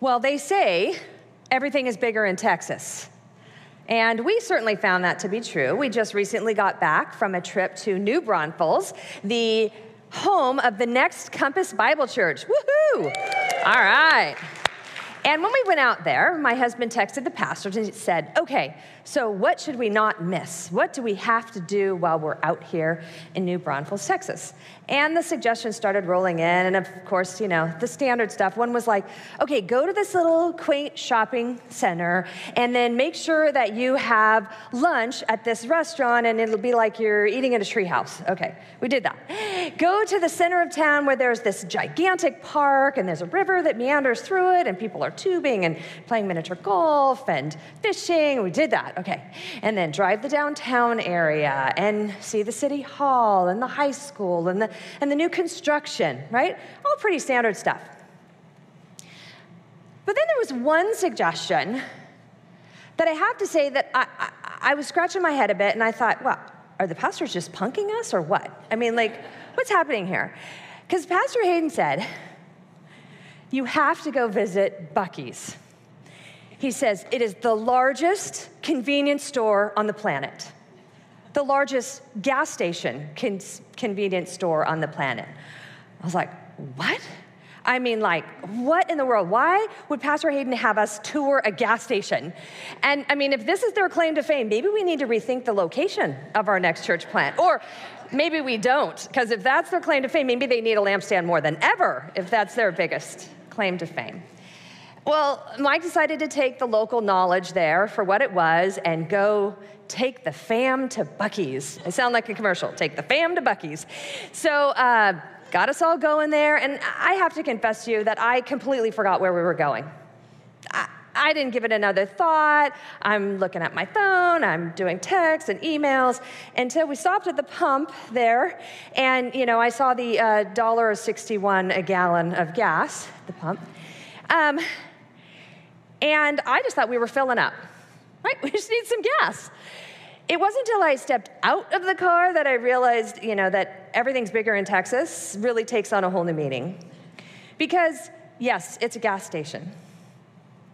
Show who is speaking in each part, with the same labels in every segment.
Speaker 1: Well, they say everything is bigger in Texas. And we certainly found that to be true. We just recently got back from a trip to New Braunfels, the home of the next Compass Bible Church. Woohoo! All right. And when we went out there, my husband texted the pastors and said, Okay, so what should we not miss? What do we have to do while we're out here in New Braunfels, Texas? And the suggestions started rolling in. And of course, you know, the standard stuff. One was like, Okay, go to this little quaint shopping center and then make sure that you have lunch at this restaurant and it'll be like you're eating at a treehouse. Okay, we did that. Go to the center of town where there's this gigantic park and there's a river that meanders through it and people are tubing and playing miniature golf and fishing. We did that, okay. And then drive the downtown area and see the city hall and the high school and the, and the new construction, right? All pretty standard stuff. But then there was one suggestion that I have to say that I, I, I was scratching my head a bit and I thought, well, are the pastors just punking us or what? I mean, like, what's happening here? Because Pastor Hayden said, you have to go visit Buc-ee's. He says, it is the largest convenience store on the planet, the largest gas station con- convenience store on the planet. I was like, what? I mean, like, what in the world? Why would Pastor Hayden have us tour a gas station? And I mean, if this is their claim to fame, maybe we need to rethink the location of our next church plant. Or maybe we don't, because if that's their claim to fame, maybe they need a lampstand more than ever if that's their biggest claim to fame. Well, Mike decided to take the local knowledge there for what it was and go take the fam to Buc-ee's. I sound like a commercial. Take the fam to Buc-ee's. So, uh, got us all going there, and I have to confess to you that I completely forgot where we were going. I, I didn't give it another thought. I'm looking at my phone, I'm doing texts and emails until we stopped at the pump there. And, you know, I saw the uh, $1.61 a gallon of gas, the pump. Um, and I just thought we were filling up, right? We just need some gas. It wasn't until I stepped out of the car that I realized, you know, that everything's bigger in Texas really takes on a whole new meaning. Because, yes, it's a gas station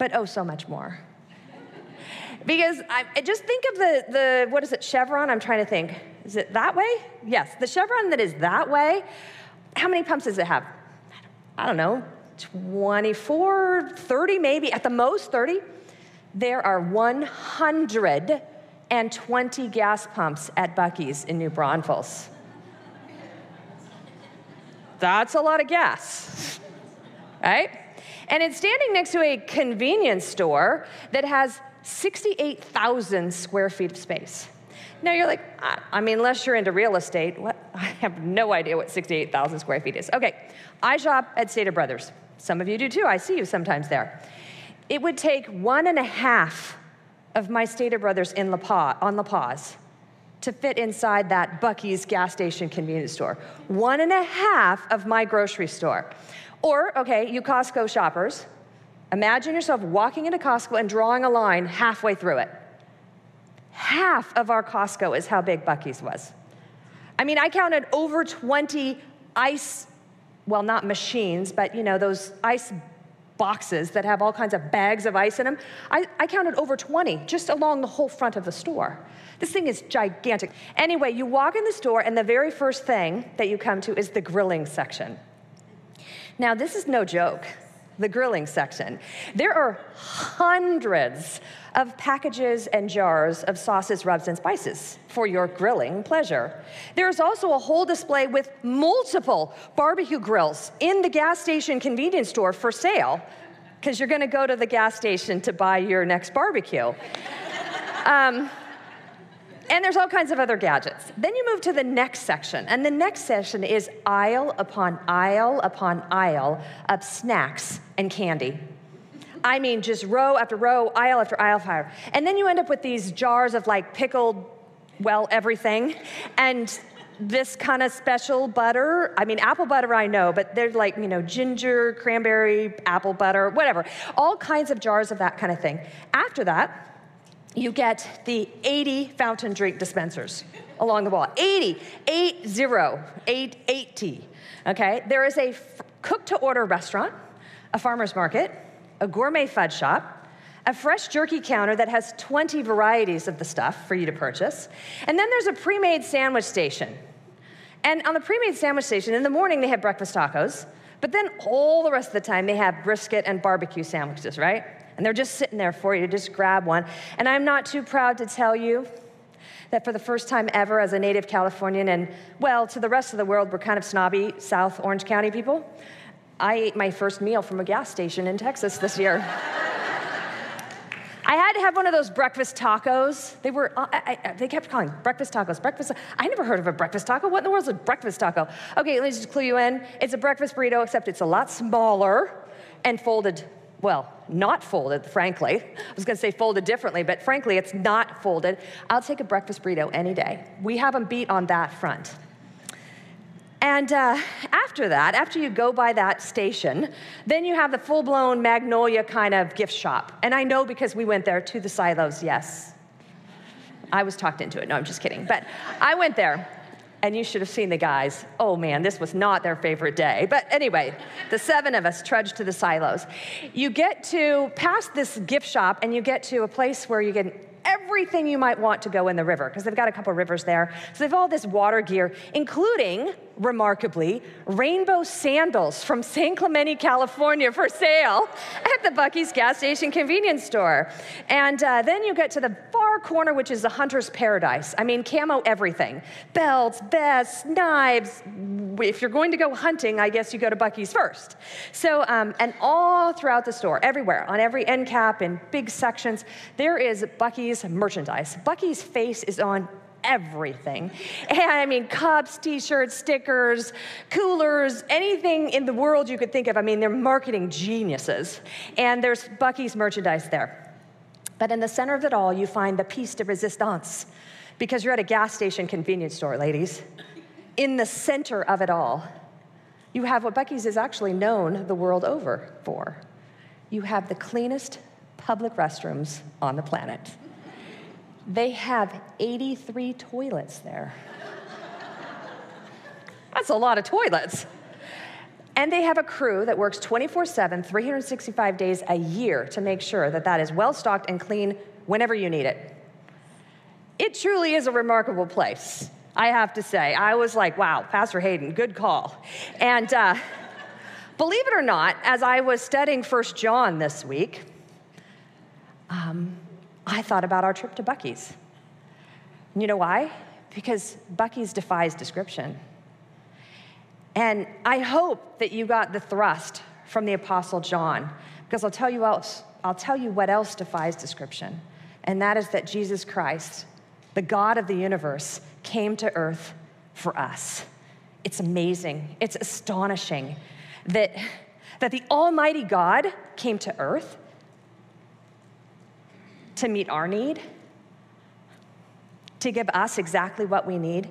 Speaker 1: but oh, so much more. because I, just think of the, the, what is it, Chevron? I'm trying to think. Is it that way? Yes, the Chevron that is that way. How many pumps does it have? I don't know, 24, 30 maybe, at the most 30. There are 120 gas pumps at Buc-ee's in New Braunfels. That's a lot of gas, right? And it's standing next to a convenience store that has 68,000 square feet of space. Now you're like, I mean, unless you're into real estate, what? I have no idea what 68,000 square feet is. Okay, I shop at Stater Brothers. Some of you do too. I see you sometimes there. It would take one and a half of my Stater Brothers in La Paz, on La Paz to fit inside that Buc-ee's gas station convenience store. One and a half of my grocery store. Or, okay, you Costco shoppers, imagine yourself walking into Costco and drawing a line halfway through it. Half of our Costco is how big Buc-ee's was. I mean, I counted over 20 ice, well, not machines, but you know, those ice boxes that have all kinds of bags of ice in them. I, I counted over 20 just along the whole front of the store. This thing is gigantic. Anyway, you walk in the store, and the very first thing that you come to is the grilling section. Now, this is no joke, the grilling section. There are hundreds of packages and jars of sauces, rubs, and spices for your grilling pleasure. There is also a whole display with multiple barbecue grills in the gas station convenience store for sale because you're going to go to the gas station to buy your next barbecue. um, and there's all kinds of other gadgets. Then you move to the next section, and the next section is aisle upon aisle upon aisle of snacks and candy. I mean, just row after row, aisle after aisle fire. And then you end up with these jars of like pickled, well, everything, and this kind of special butter. I mean, apple butter, I know, but there's like, you know, ginger, cranberry, apple butter, whatever. All kinds of jars of that kind of thing. After that, you get the 80 fountain drink dispensers along the wall. 80, 8 0, 8 80. Okay? There is a cook to order restaurant, a farmer's market, a gourmet fudge shop, a fresh jerky counter that has 20 varieties of the stuff for you to purchase, and then there's a pre made sandwich station. And on the pre made sandwich station, in the morning they have breakfast tacos, but then all the rest of the time they have brisket and barbecue sandwiches, right? And they're just sitting there for you to just grab one. And I'm not too proud to tell you that for the first time ever as a native Californian, and well, to the rest of the world, we're kind of snobby South Orange County people. I ate my first meal from a gas station in Texas this year. I had to have one of those breakfast tacos. They were, uh, I, I, they kept calling breakfast tacos, breakfast. I never heard of a breakfast taco. What in the world is a breakfast taco? Okay, let me just clue you in. It's a breakfast burrito, except it's a lot smaller and folded well, not folded, frankly. I was gonna say folded differently, but frankly, it's not folded. I'll take a breakfast burrito any day. We have them beat on that front. And uh, after that, after you go by that station, then you have the full blown Magnolia kind of gift shop. And I know because we went there to the silos, yes. I was talked into it. No, I'm just kidding. But I went there and you should have seen the guys. Oh man, this was not their favorite day. But anyway, the seven of us trudged to the silos. You get to past this gift shop and you get to a place where you get everything you might want to go in the river because they've got a couple rivers there. So they've all this water gear, including, remarkably, rainbow sandals from San Clemente, California for sale at the Buc-ee's gas station convenience store. And uh, then you get to the far corner, which is the hunter's paradise. I mean, camo everything belts, vests, knives. If you're going to go hunting, I guess you go to Buc-ee's first. So, um, and all throughout the store, everywhere, on every end cap in big sections, there is Buc-ee's merchandise. Buc-ee's face is on everything. And I mean, cups, t shirts, stickers, coolers, anything in the world you could think of. I mean, they're marketing geniuses. And there's Buc-ee's merchandise there. But in the center of it all, you find the piece de resistance, because you're at a gas station convenience store, ladies. In the center of it all, you have what Buc-ee's is actually known the world over for. You have the cleanest public restrooms on the planet. They have 83 toilets there. That's a lot of toilets. And they have a crew that works 24 7, 365 days a year to make sure that that is well stocked and clean whenever you need it. It truly is a remarkable place, I have to say. I was like, wow, Pastor Hayden, good call. And uh, believe it or not, as I was studying First John this week, um, I thought about our trip to Buc-ee's. You know why? Because Buc-ee's defies description. And I hope that you got the thrust from the Apostle John, because I'll tell you else, I'll tell you what else defies description, and that is that Jesus Christ, the God of the universe, came to earth for us. It's amazing, it's astonishing that, that the Almighty God came to earth to meet our need, to give us exactly what we need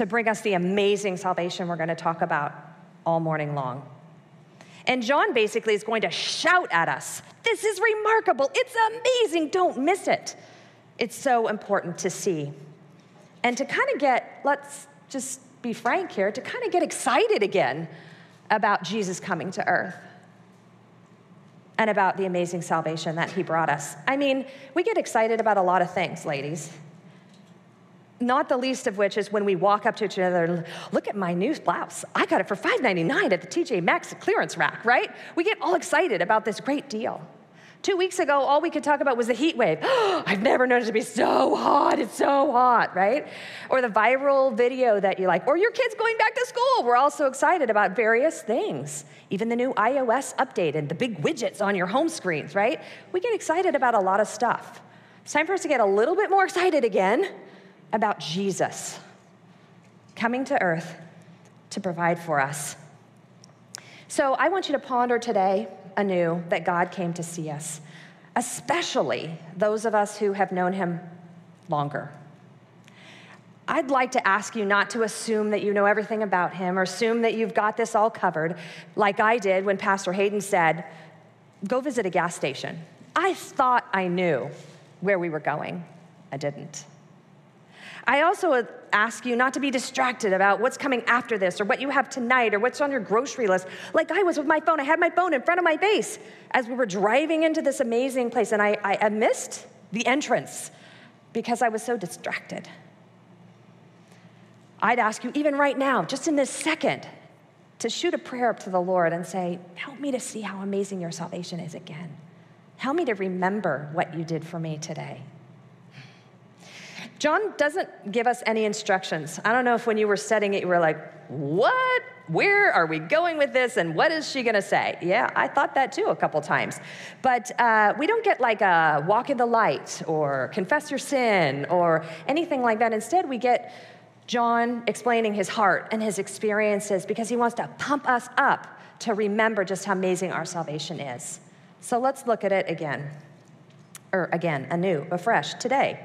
Speaker 1: to bring us the amazing salvation we're going to talk about all morning long. And John basically is going to shout at us This is remarkable. It's amazing. Don't miss it. It's so important to see. And to kind of get, let's just be frank here, to kind of get excited again about Jesus coming to earth and about the amazing salvation that he brought us. I mean, we get excited about a lot of things, ladies. Not the least of which is when we walk up to each other and look at my new blouse. I got it for $5.99 at the TJ Maxx clearance rack, right? We get all excited about this great deal. Two weeks ago, all we could talk about was the heat wave. I've never known it to be so hot. It's so hot, right? Or the viral video that you like, or your kids going back to school. We're all so excited about various things. Even the new iOS update and the big widgets on your home screens, right? We get excited about a lot of stuff. It's time for us to get a little bit more excited again about Jesus coming to earth to provide for us. So I want you to ponder today anew that God came to see us, especially those of us who have known him longer. I'd like to ask you not to assume that you know everything about him or assume that you've got this all covered, like I did when Pastor Hayden said, Go visit a gas station. I thought I knew where we were going. I didn't. I also ask you not to be distracted about what's coming after this or what you have tonight or what's on your grocery list. Like I was with my phone, I had my phone in front of my face as we were driving into this amazing place, and I, I missed the entrance because I was so distracted. I'd ask you, even right now, just in this second, to shoot a prayer up to the Lord and say, Help me to see how amazing your salvation is again. Help me to remember what you did for me today. John doesn't give us any instructions. I don't know if when you were studying it, you were like, What? Where are we going with this? And what is she going to say? Yeah, I thought that too a couple times. But uh, we don't get like a walk in the light or confess your sin or anything like that. Instead, we get John explaining his heart and his experiences because he wants to pump us up to remember just how amazing our salvation is. So let's look at it again, or again, anew, afresh, today.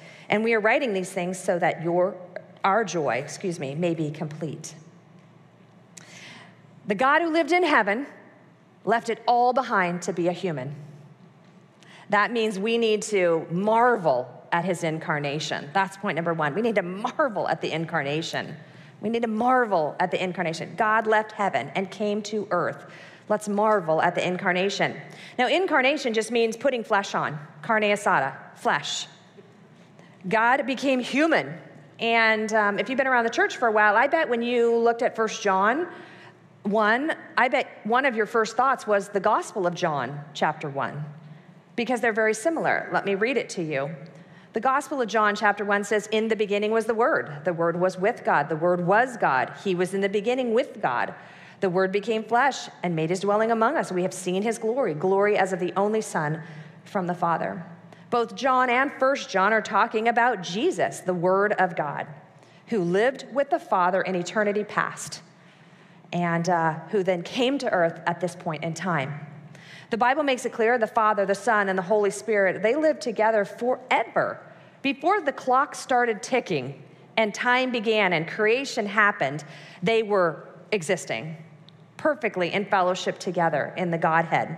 Speaker 1: And we are writing these things so that your, our joy, excuse me, may be complete. The God who lived in heaven left it all behind to be a human. That means we need to marvel at his incarnation. That's point number one. We need to marvel at the incarnation. We need to marvel at the incarnation. God left heaven and came to earth. Let's marvel at the incarnation. Now, incarnation just means putting flesh on, carne asada, flesh. God became human. And um, if you've been around the church for a while, I bet when you looked at First John 1, I bet one of your first thoughts was the Gospel of John, chapter 1, because they're very similar. Let me read it to you. The Gospel of John, chapter 1 says, In the beginning was the Word. The Word was with God. The Word was God. He was in the beginning with God. The Word became flesh and made his dwelling among us. We have seen his glory, glory as of the only Son from the Father. Both John and First John are talking about Jesus, the Word of God, who lived with the Father in eternity past and uh, who then came to earth at this point in time. The Bible makes it clear the Father, the Son, and the Holy Spirit, they lived together forever. Before the clock started ticking and time began and creation happened, they were existing perfectly in fellowship together in the Godhead.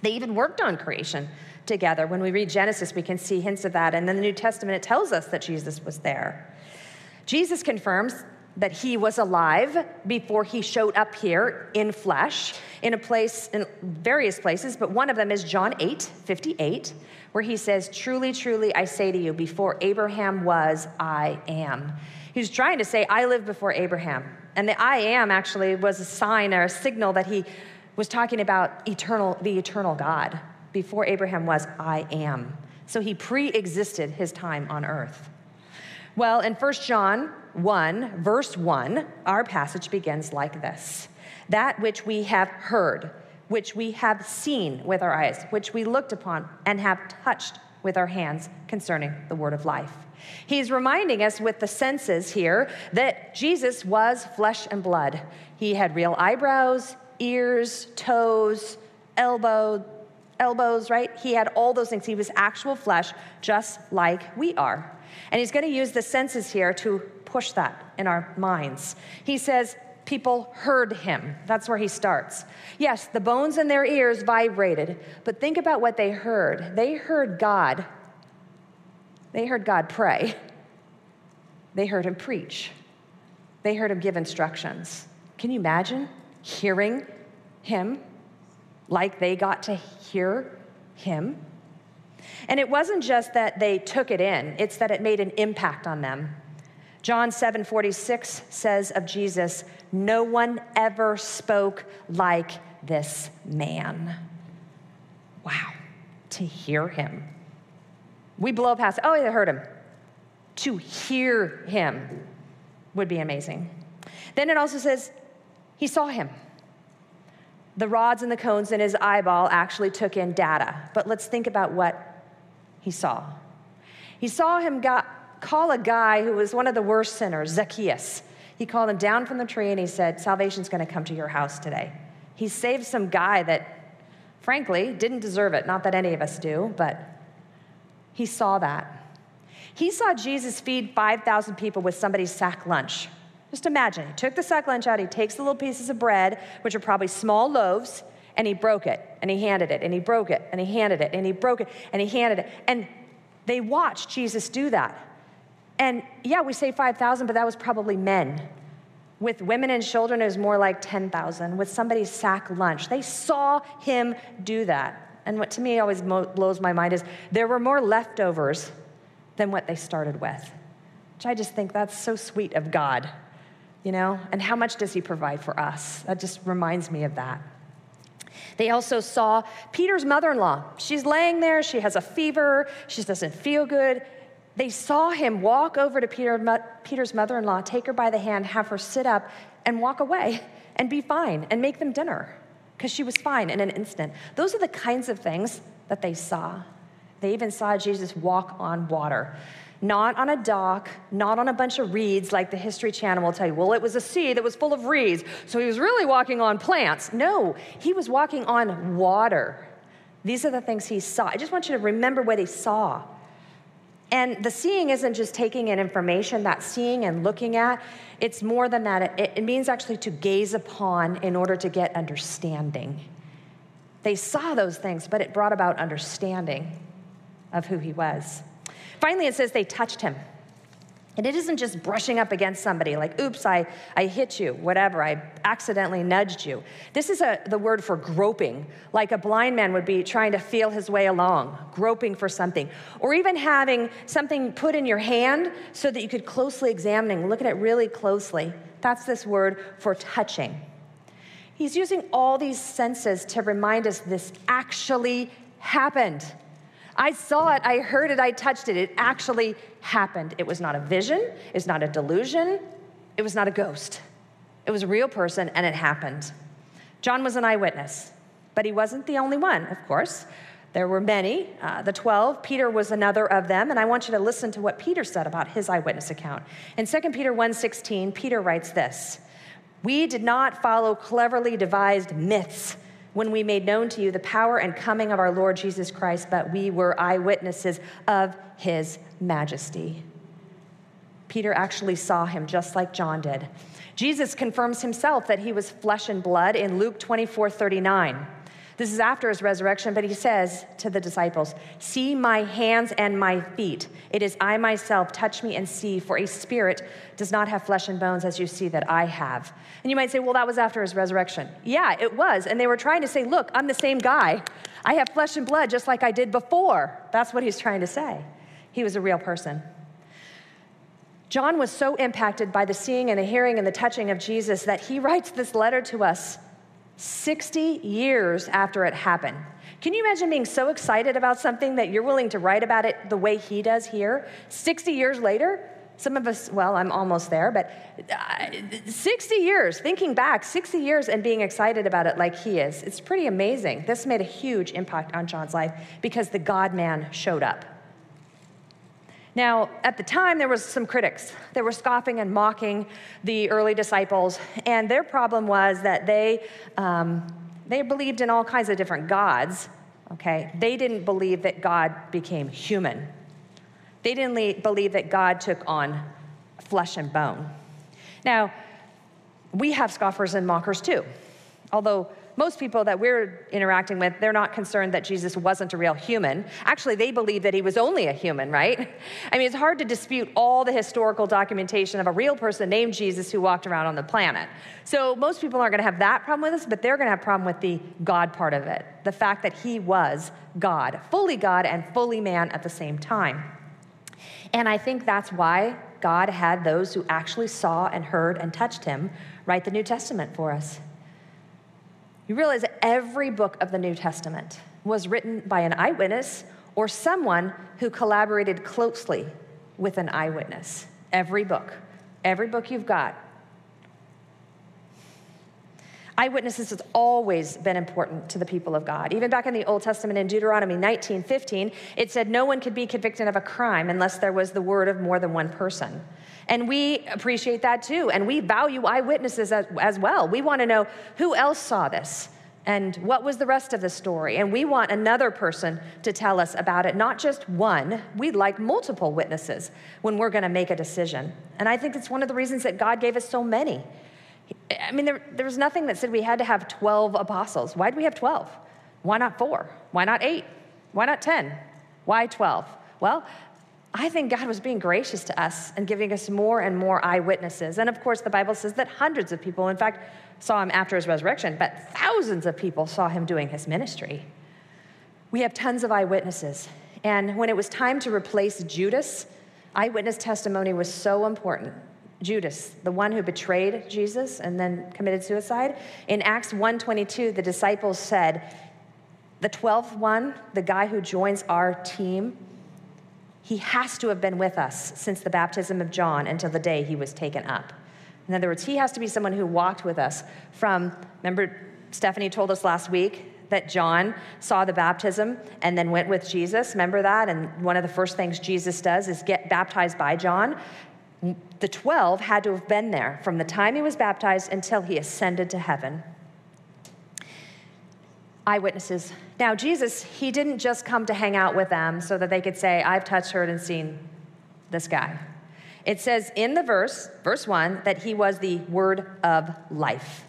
Speaker 1: They even worked on creation together. When we read Genesis, we can see hints of that. And then the New Testament, it tells us that Jesus was there. Jesus confirms that he was alive before he showed up here in flesh in a place in various places but one of them is john 8 58 where he says truly truly i say to you before abraham was i am he's trying to say i live before abraham and the i am actually was a sign or a signal that he was talking about eternal the eternal god before abraham was i am so he pre-existed his time on earth well in 1 john 1, verse 1, our passage begins like this That which we have heard, which we have seen with our eyes, which we looked upon and have touched with our hands concerning the word of life. He's reminding us with the senses here that Jesus was flesh and blood. He had real eyebrows, ears, toes, elbow, elbows, right? He had all those things. He was actual flesh, just like we are. And he's going to use the senses here to push that in our minds. He says, People heard him. That's where he starts. Yes, the bones in their ears vibrated, but think about what they heard. They heard God. They heard God pray. They heard him preach. They heard him give instructions. Can you imagine hearing him like they got to hear him? And it wasn't just that they took it in, it's that it made an impact on them. John 7 46 says of Jesus, No one ever spoke like this man. Wow, to hear him. We blow past, oh, I heard him. To hear him would be amazing. Then it also says, He saw him. The rods and the cones in his eyeball actually took in data, but let's think about what he saw. He saw him got call a guy who was one of the worst sinners, Zacchaeus. He called him down from the tree and he said, Salvation's to come to your house today. He saved some guy that, frankly, didn't deserve it. Not that any of us do, but he saw that. He saw Jesus feed 5,000 people with somebody's sack lunch. Just imagine, he took the sack lunch out, he takes the little pieces of bread, which are probably small loaves, and he broke it, and he handed it, and he broke it, and he handed it, and he broke it, and he handed it. And they watched Jesus do that. And yeah, we say 5,000, but that was probably men. With women and children, it was more like 10,000. With somebody's sack lunch, they saw him do that. And what to me always blows my mind is there were more leftovers than what they started with, which I just think that's so sweet of God, you know? And how much does he provide for us? That just reminds me of that. They also saw Peter's mother in law. She's laying there, she has a fever, she doesn't feel good. They saw him walk over to Peter, Peter's mother in law, take her by the hand, have her sit up, and walk away and be fine and make them dinner because she was fine in an instant. Those are the kinds of things that they saw. They even saw Jesus walk on water not on a dock, not on a bunch of reeds like the History Channel will tell you. Well, it was a sea that was full of reeds, so he was really walking on plants. No, he was walking on water. These are the things he saw. I just want you to remember what he saw. And the seeing isn't just taking in information, that seeing and looking at, it's more than that. It, it means actually to gaze upon in order to get understanding. They saw those things, but it brought about understanding of who he was. Finally, it says they touched him. And it isn't just brushing up against somebody like, oops, I, I hit you, whatever, I accidentally nudged you. This is a, the word for groping, like a blind man would be trying to feel his way along, groping for something. Or even having something put in your hand so that you could closely examine, look at it really closely. That's this word for touching. He's using all these senses to remind us this actually happened. I saw it, I heard it, I touched it. It actually happened. It was not a vision, it's not a delusion, it was not a ghost. It was a real person, and it happened. John was an eyewitness, but he wasn't the only one, of course. There were many, uh, the 12. Peter was another of them, and I want you to listen to what Peter said about his eyewitness account. In 2 Peter 1:16, Peter writes this: "We did not follow cleverly devised myths when we made known to you the power and coming of our Lord Jesus Christ, but we were eyewitnesses of his majesty. Peter actually saw him just like John did. Jesus confirms himself that he was flesh and blood in Luke 24 39. This is after his resurrection, but he says to the disciples, See my hands and my feet. It is I myself. Touch me and see, for a spirit does not have flesh and bones as you see that I have. And you might say, Well, that was after his resurrection. Yeah, it was. And they were trying to say, Look, I'm the same guy. I have flesh and blood just like I did before. That's what he's trying to say. He was a real person. John was so impacted by the seeing and the hearing and the touching of Jesus that he writes this letter to us 60 years after it happened. Can you imagine being so excited about something that you're willing to write about it the way he does here? 60 years later, some of us, well, I'm almost there, but uh, 60 years, thinking back, 60 years and being excited about it like he is, it's pretty amazing. This made a huge impact on John's life because the God man showed up. Now, at the time, there was some critics that were scoffing and mocking the early disciples, and their problem was that they, um, they believed in all kinds of different gods, okay? They didn't believe that God became human. They didn't believe that God took on flesh and bone. Now, we have scoffers and mockers too, although most people that we're interacting with, they're not concerned that Jesus wasn't a real human. Actually, they believe that he was only a human, right? I mean, it's hard to dispute all the historical documentation of a real person named Jesus who walked around on the planet. So most people aren't going to have that problem with us, but they're going to have problem with the God part of it. The fact that he was God, fully God and fully man at the same time. And I think that's why God had those who actually saw and heard and touched him write the New Testament for us. You realize every book of the New Testament was written by an eyewitness or someone who collaborated closely with an eyewitness. Every book, every book you've got. Eyewitnesses has always been important to the people of God. Even back in the Old Testament in Deuteronomy 19 15, it said no one could be convicted of a crime unless there was the word of more than one person. And we appreciate that too. And we value eyewitnesses as, as well. We want to know who else saw this and what was the rest of the story. And we want another person to tell us about it, not just one. We'd like multiple witnesses when we're going to make a decision. And I think it's one of the reasons that God gave us so many. I mean, there, there was nothing that said we had to have 12 apostles. Why did we have 12? Why not four? Why not eight? Why not 10? Why 12? Well, I think God was being gracious to us and giving us more and more eyewitnesses. And of course, the Bible says that hundreds of people, in fact, saw him after his resurrection, but thousands of people saw him doing his ministry. We have tons of eyewitnesses. And when it was time to replace Judas, eyewitness testimony was so important Judas, the one who betrayed Jesus and then committed suicide. In Acts 1:22, the disciples said, "The 12th one, the guy who joins our team, he has to have been with us since the baptism of John until the day he was taken up." In other words, he has to be someone who walked with us from remember Stephanie told us last week that John saw the baptism and then went with Jesus. Remember that? And one of the first things Jesus does is get baptized by John the 12 had to have been there from the time he was baptized until he ascended to heaven. Eyewitnesses. Now, Jesus, he didn't just come to hang out with them so that they could say, I've touched, heard, and seen this guy. It says in the verse, verse 1, that he was the word of life.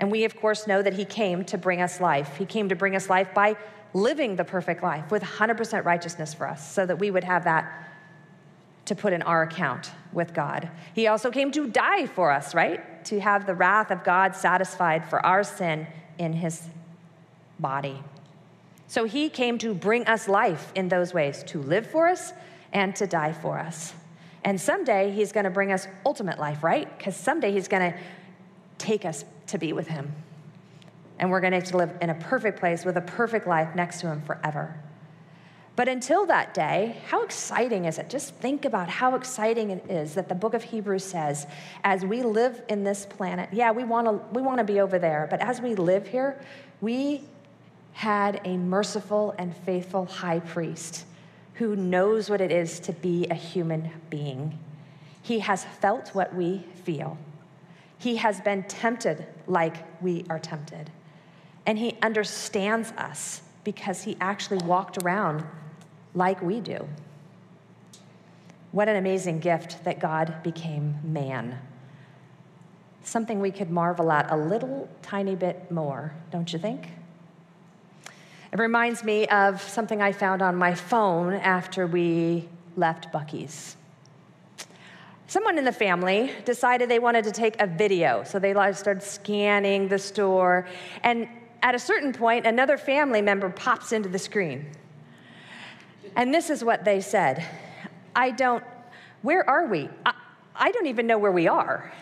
Speaker 1: And we, of course, know that he came to bring us life. He came to bring us life by living the perfect life with 100% righteousness for us so that we would have that to put in our account with God. He also came to die for us, right? To have the wrath of God satisfied for our sin in his body. So he came to bring us life in those ways, to live for us and to die for us. And someday he's going to bring us ultimate life, right? Because someday he's going to take us to be with him. And we're going to live in a perfect place with a perfect life next to him forever. But until that day, how exciting is it? Just think about how exciting it is that the book of Hebrews says, as we live in this planet, yeah, we want to we want to be over there, but as we live here, we had a merciful and faithful high priest who knows what it is to be a human being. He has felt what we feel. He has been tempted like we are tempted. And he understands us because he actually walked around like we do. What an amazing gift that God became man. Something we could marvel at a little tiny bit more, don't you think? It reminds me of something I found on my phone after we left Buc-ee's. Someone in the family decided they wanted to take a video, so they started scanning the store. And at a certain point, another family member pops into the screen. And this is what they said I don't, where are we? I, I don't even know where we are.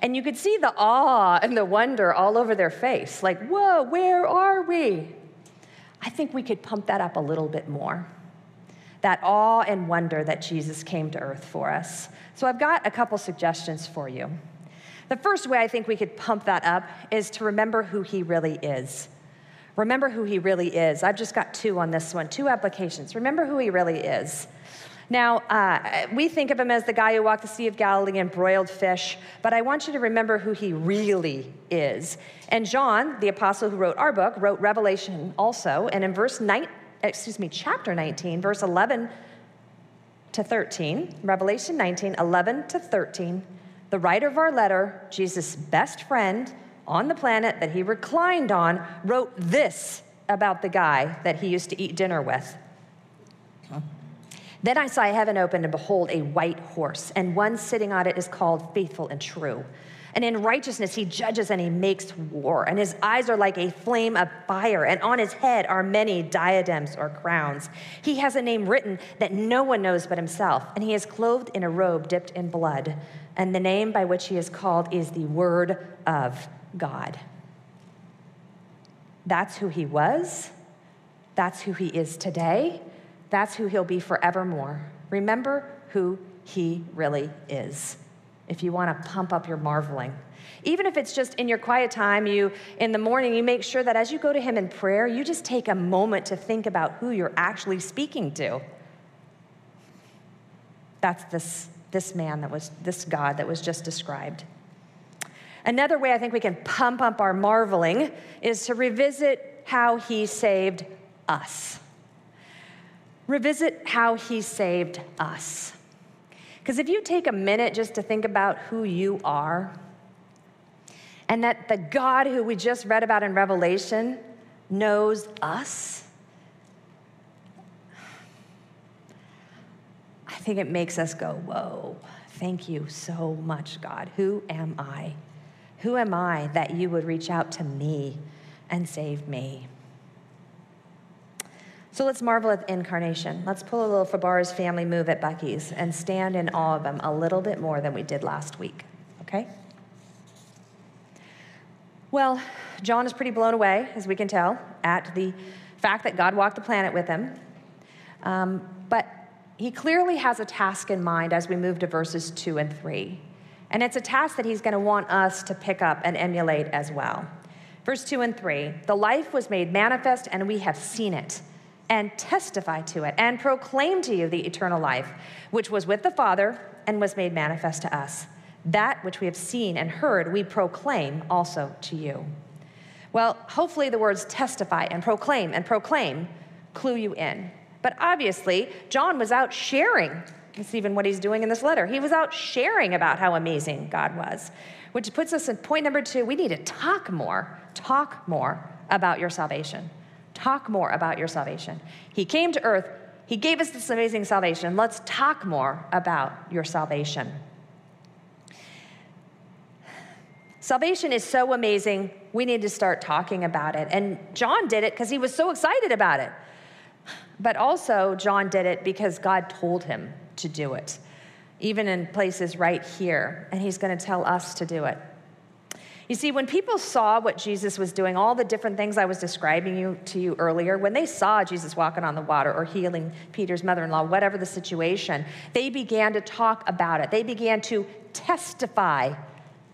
Speaker 1: And you could see the awe and the wonder all over their face like, whoa, where are we? I think we could pump that up a little bit more. That awe and wonder that Jesus came to earth for us. So I've got a couple suggestions for you. The first way I think we could pump that up is to remember who he really is. Remember who he really is. I've just got two on this one, two applications. Remember who he really is. Now, uh, we think of him as the guy who walked the Sea of Galilee and broiled fish, but I want you to remember who he really is. And John, the apostle who wrote our book, wrote Revelation also, and in verse 9, excuse me, chapter 19, verse 11 to 13, Revelation 19, 11 to 13, the writer of our letter, Jesus' best friend, on the planet that he reclined on wrote this about the guy that he used to eat dinner with. Then I saw heaven open, and behold, a white horse, and one sitting on it is called Faithful and True. And in righteousness he judges and he makes war, and his eyes are like a flame of fire, and on his head are many diadems or crowns. He has a name written that no one knows but himself, and he is clothed in a robe dipped in blood. And the name by which he is called is the Word of God. That's who he was. That's who he is today. That's who he'll be forevermore. Remember who he really is. if you want to pump up your marveling. Even if it's just in your quiet time, you in the morning, you make sure that as you go to him in prayer, you just take a moment to think about who you're actually speaking to. That's this, this man that was, this God that was just described. Another way I think we can pump up our marveling is to revisit how he saved us. Revisit how he saved us. Because if you take a minute just to think about who you are, and that the God who we just read about in Revelation knows us, I think it makes us go, Whoa, thank you so much, God. Who am I? Who am I that you would reach out to me and save me? So let's marvel at the incarnation. Let's pull a little Fabarez family move at Buc-ee's and stand in awe of them a little bit more than we did last week, okay? Well, John is pretty blown away, as we can tell, at the fact that God walked the planet with him. Um, but he clearly has a task in mind as we move to verses two and three. And it's a task that he's going to want us to pick up and emulate as well. Verse two and three the life was made manifest, and we have seen it and testify to it and proclaim to you the eternal life, which was with the Father and was made manifest to us. That which we have seen and heard, we proclaim also to you. Well, hopefully, the words testify and proclaim and proclaim clue you in. But obviously, John was out sharing. That's even what he's doing in this letter. He was out sharing about how amazing God was, which puts us in point number two we need to talk more, talk more about your salvation. Talk more about your salvation. He came to earth, He gave us this amazing salvation. Let's talk more about your salvation. Salvation is so amazing, we need to start talking about it. And John did it because he was so excited about it. But also, John did it because God told him to do it, even in places right here. And he's going to tell us to do it. You see, when people saw what Jesus was doing, all the different things I was describing you, to you earlier, when they saw Jesus walking on the water or healing Peter's mother in law, whatever the situation, they began to talk about it. They began to testify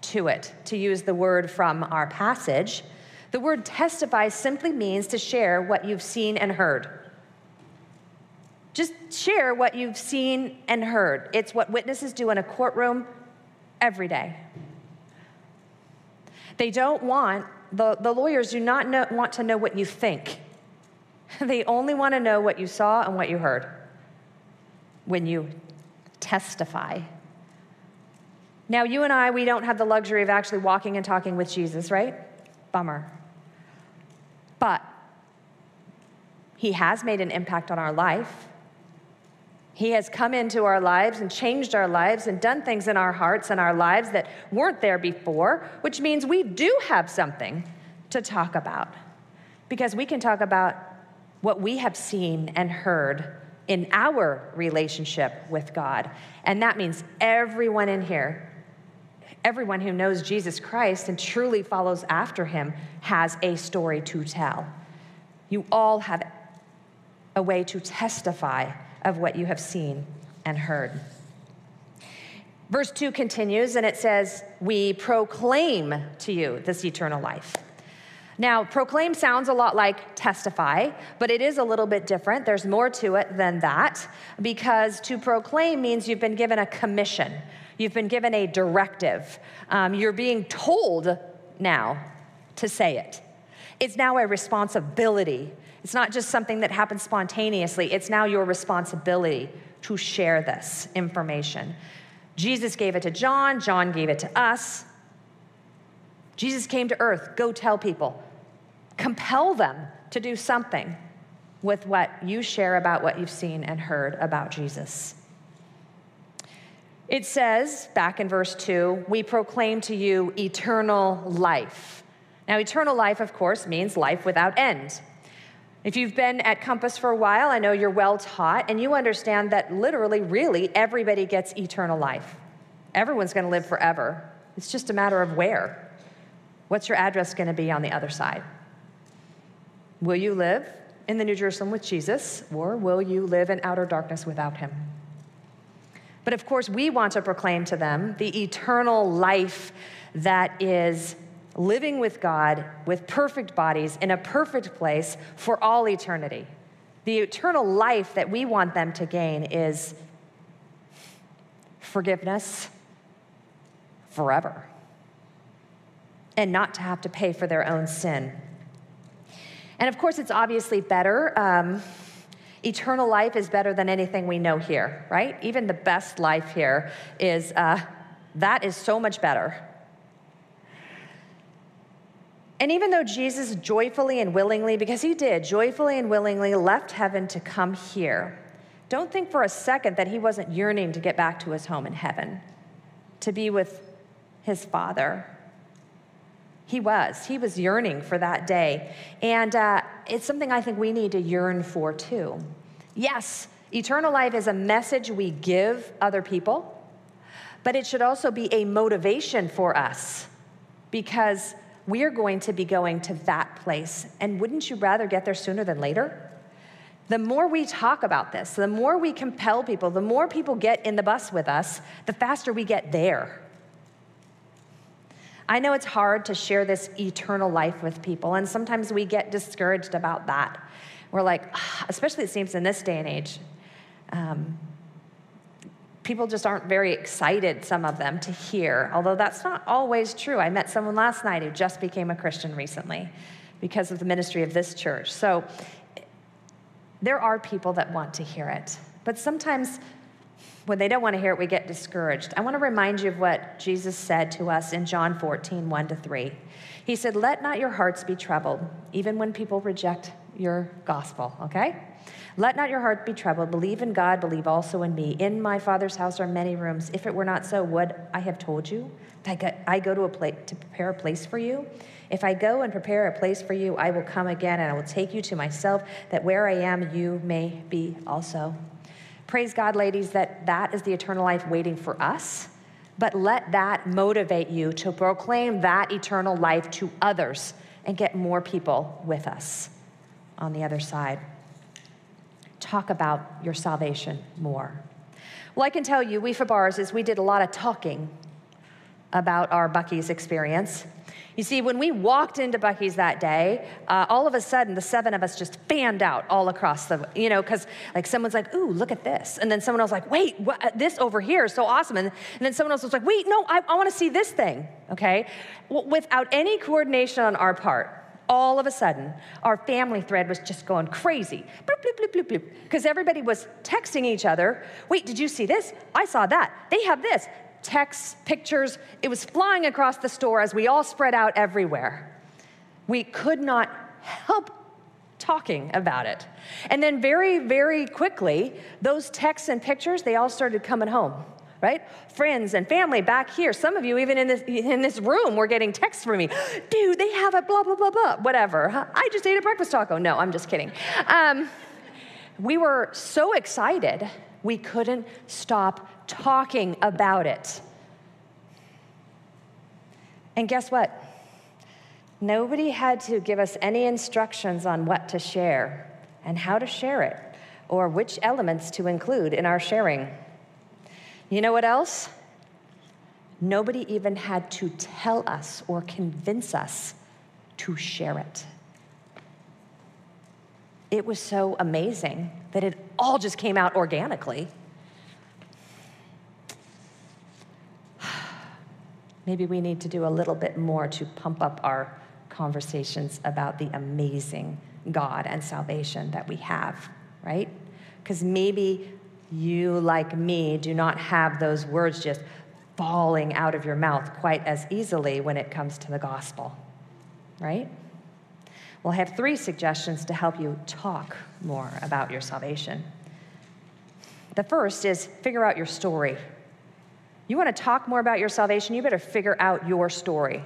Speaker 1: to it, to use the word from our passage. The word testify simply means to share what you've seen and heard. Just share what you've seen and heard. It's what witnesses do in a courtroom every day. They don't want, the, the lawyers do not know, want to know what you think. They only want to know what you saw and what you heard when you testify. Now, you and I, we don't have the luxury of actually walking and talking with Jesus, right? Bummer. But he has made an impact on our life. He has come into our lives and changed our lives and done things in our hearts and our lives that weren't there before, which means we do have something to talk about. Because we can talk about what we have seen and heard in our relationship with God. And that means everyone in here, everyone who knows Jesus Christ and truly follows after him, has a story to tell. You all have a way to testify of what you have seen and heard. Verse 2 continues and it says, We proclaim to you this eternal life. Now, proclaim sounds a lot like testify, but it is a little bit different. There's more to it than that because to proclaim means you've been given a commission, you've been given a directive, um, you're being told now to say it. It's now a responsibility it's not just something that happens spontaneously, it's now your responsibility to share this information. Jesus gave it to John, John gave it to us. Jesus came to earth, go tell people, compel them to do something with what you share about what you've seen and heard about Jesus. It says, back in verse 2, we proclaim to you eternal life. Now, eternal life, of course, means life without end. If you've been at Compass for a while, I know you're well taught and you understand that literally, really, everybody gets eternal life. Everyone's going to live forever. It's just a matter of where. What's your address going to be on the other side? Will you live in the New Jerusalem with Jesus, or will you live in outer darkness without him? But of course, we want to proclaim to them the eternal life that is living with God with perfect bodies in a perfect place for all eternity. The eternal life that we want them to gain is forgiveness forever and not to have to pay for their own sin. And of course, it's obviously better. Um, eternal life is better than anything we know here, right? Even the best life here is uh, that is so much better. And even though Jesus joyfully and willingly, because he did, joyfully and willingly left heaven to come here, don't think for a second that he wasn't yearning to get back to his home in heaven, to be with his Father. He was. He was yearning for that day. And uh, it's something I think we need to yearn for too. Yes, eternal life is a message we give other people, but it should also be a motivation for us because we are going to be going to that place. And wouldn't you rather get there sooner than later? The more we talk about this, the more we compel people, the more people get in the bus with us, the faster we get there. I know it's hard to share this eternal life with people, and sometimes we get discouraged about that. We're like, especially it seems in this day and age, um, people just aren't very excited, some of them, to hear, although that's not always true. I met someone last night who just became a Christian recently because of the ministry of this church. So there are people that want to hear it, but sometimes when they don't want to hear it, we get discouraged. I want to remind you of what Jesus said to us in John 14, 1 to 3. He said, Let not your hearts be troubled, even when people reject your gospel, okay? Let not your heart be troubled. Believe in God, believe also in me. In my Father's house are many rooms. If it were not so, would I have told you? I go to a to prepare a place for you. If I go and prepare a place for you, I will come again and I will take you to myself, that where I am, you may be also. Praise God, ladies, that that is the eternal life waiting for us. But let that motivate you to proclaim that eternal life to others and get more people with us on the other side. Talk about your salvation more. Well, I can tell you, we Fabarezes we did a lot of talking about our Buc-ee's experience. You see, when we walked into Buc-ee's that day, uh, all of a sudden the seven of us just fanned out all across the, you know, because like someone's like, ooh, look at this. And then someone else like, wait, what, uh, this over here is so awesome. And, and then someone else was like, wait, no, I, I want to see this thing, okay? W- without any coordination on our part, all of a sudden, our family thread was just going crazy. Because everybody was texting each other. Wait, did you see this? I saw that. They have this texts, pictures. It was flying across the store as we all spread out everywhere. We could not help talking about it. And then very, very quickly, those texts and pictures, they all started coming home, right? Friends and family back here. Some of you, even in this, in this room, were getting texts from me. Dude, they have a blah, blah, blah, blah, whatever. I just ate a breakfast taco. No, I'm just kidding. Um, we were so excited, we couldn't stop talking about it. And guess what? Nobody had to give us any instructions on what to share and how to share it or which elements to include in our sharing. You know what else? Nobody even had to tell us or convince us to share it. It was so amazing that it all just came out organically. maybe we need to do a little bit more to pump up our conversations about the amazing God and salvation that we have, right? Because maybe you, like me, do not have those words just falling out of your mouth quite as easily when it comes to the gospel, right? Well, I have three suggestions to help you talk more about your salvation. The first is figure out your story. You want to talk more about your salvation, you better figure out your story.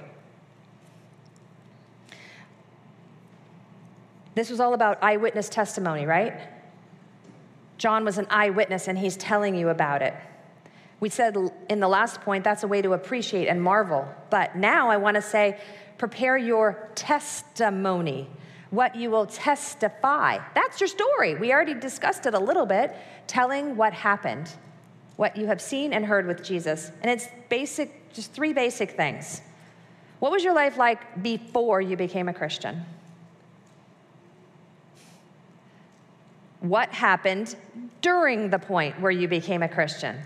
Speaker 1: This was all about eyewitness testimony, right? John was an eyewitness and he's telling you about it. We said in the last point that's a way to appreciate and marvel. But now I want to say prepare your testimony, what you will testify. That's your story. We already discussed it a little bit, telling what happened. what you have seen and heard with Jesus. And it's basic, just three basic things. What was your life like before you became a Christian? What happened during the point where you became a Christian?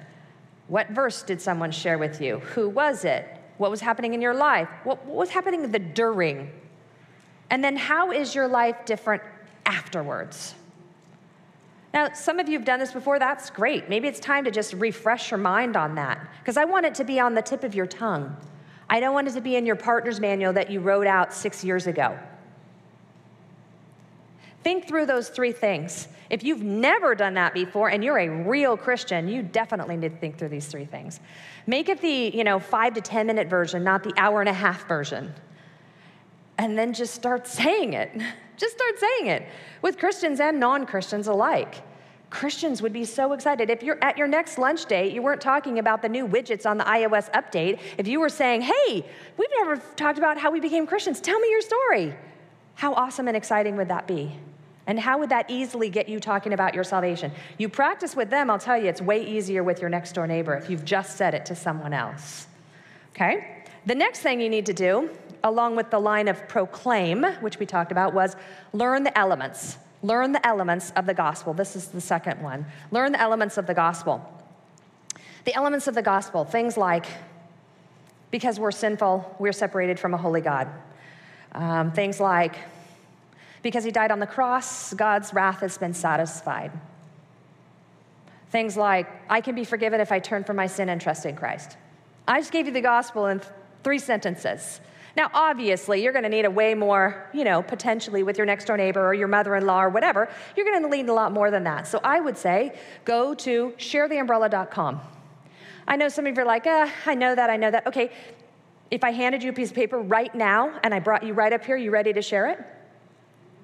Speaker 1: What verse did someone share with you? Who was it? What was happening in your life? What, what was happening the during? And then how is your life different afterwards? Now, some of you have done this before, that's great. Maybe it's time to just refresh your mind on that, because I want it to be on the tip of your tongue. I don't want it to be in your partner's manual that you wrote out six years ago. Think through those three things. If you've never done that before and you're a real Christian, you definitely need to think through these three things. Make it the, you know, 5 to 10 minute version, not the hour and a half version. And then just start saying it. Just start saying it with Christians and non-Christians alike. Christians would be so excited. If you're at your next lunch date, you weren't talking about the new widgets on the iOS update. If you were saying, hey, we've never talked about how we became Christians, tell me your story. How awesome and exciting would that be? And how would that easily get you talking about your salvation? You practice with them, I'll tell you, it's way easier with your next door neighbor if you've just said it to someone else. Okay? The next thing you need to do, along with the line of proclaim, which we talked about, was learn the elements. Learn the elements of the gospel. This is the second one. Learn the elements of the gospel. The elements of the gospel, things like because we're sinful, we're separated from a holy God. Um, things like because he died on the cross, God's wrath has been satisfied. Things like, I can be forgiven if I turn from my sin and trust in Christ. I just gave you the gospel in three sentences. Now, obviously, you're going to need a way more, you know, potentially with your next door neighbor or your mother in law or whatever. You're going to need a lot more than that. So I would say go to sharetheumbrella.com. I know some of you are like, ah, I know that, I know that. Okay, if I handed you a piece of paper right now and I brought you right up here, you ready to share it?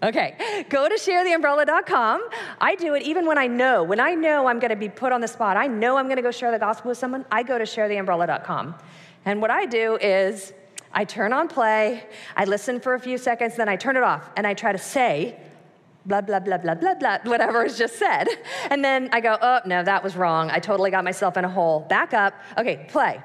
Speaker 1: Okay, go to sharetheumbrella.com. I do it even when I know, when I know I'm going to be put on the spot, I know I'm going to go share the gospel with someone, I go to sharetheumbrella.com. And what I do is I turn on play, I listen for a few seconds, then I turn it off, and I try to say, blah, blah, blah, blah, blah, blah, whatever is just said. And then I go, oh, no, that was wrong. I totally got myself in a hole. Back up. Okay, play.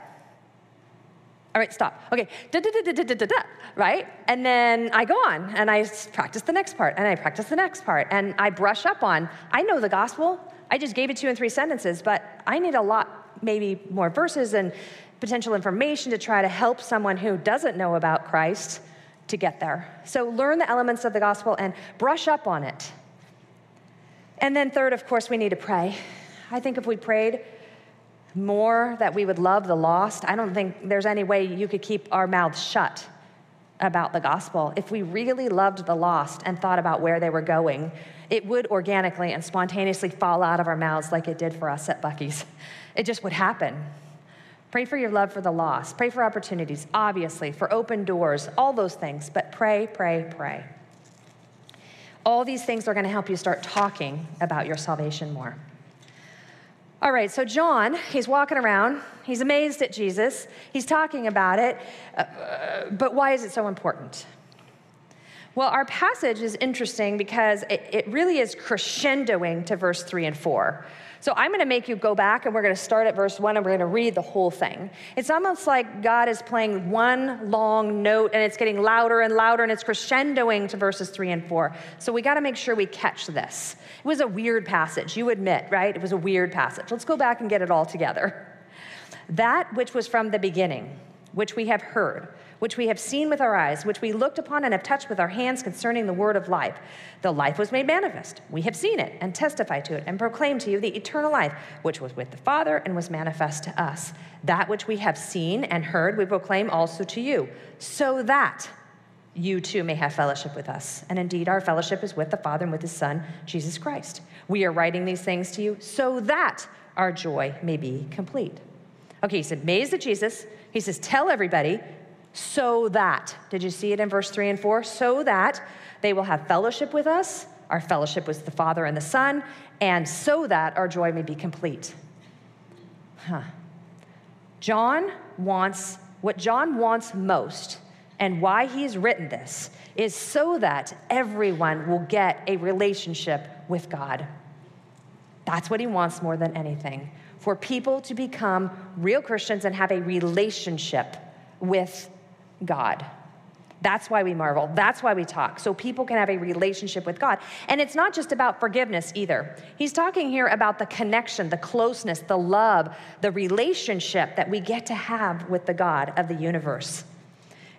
Speaker 1: All right, stop. Okay, da da da da da da da, right? And then I go on and I practice the next part and I practice the next part and I brush up on. I know the gospel. I just gave it to you in three sentences, but I need a lot, maybe more verses and potential information to try to help someone who doesn't know about Christ to get there. So learn the elements of the gospel and brush up on it. And then, third, of course, we need to pray. I think if we prayed, more that we would love the lost, I don't think there's any way you could keep our mouths shut about the gospel. If we really loved the lost and thought about where they were going, it would organically and spontaneously fall out of our mouths like it did for us at Buc-ee's. It just would happen. Pray for your love for the lost. Pray for opportunities, obviously, for open doors, all those things, but pray, pray, pray. All these things are going to help you start talking about your salvation more. All right, so John, he's walking around. He's amazed at Jesus. He's talking about it. Uh, but why is it so important? Well, our passage is interesting because it, it really is crescendoing to verse 3 and 4. So I'm going to make you go back and we're going to start at verse one and we're going to read the whole thing. It's almost like God is playing one long note and it's getting louder and louder and it's crescendoing to verses three and four. So we got to make sure we catch this. It was a weird passage, you admit, right? It was a weird passage. Let's go back and get it all together. That which was from the beginning, which we have heard which we have seen with our eyes, which we looked upon and have touched with our hands concerning the word of life. The life was made manifest. We have seen it and testified to it and proclaimed to you the eternal life, which was with the Father and was manifest to us. That which we have seen and heard, we proclaim also to you, so that you too may have fellowship with us. And indeed, our fellowship is with the Father and with his Son, Jesus Christ. We are writing these things to you so that our joy may be complete. Okay, he said, amazed at Jesus. He says, tell everybody so that, did you see it in verse 3 and 4? So that they will have fellowship with us, our fellowship with the Father and the Son, and so that our joy may be complete. Huh. John wants, what John wants most, and why he's written this, is so that everyone will get a relationship with God. That's what he wants more than anything. for people to become real Christians and have a relationship with God. That's why we marvel. That's why we talk. So people can have a relationship with God. And it's not just about forgiveness either. He's talking here about the connection, the closeness, the love, the relationship that we get to have with the God of the universe.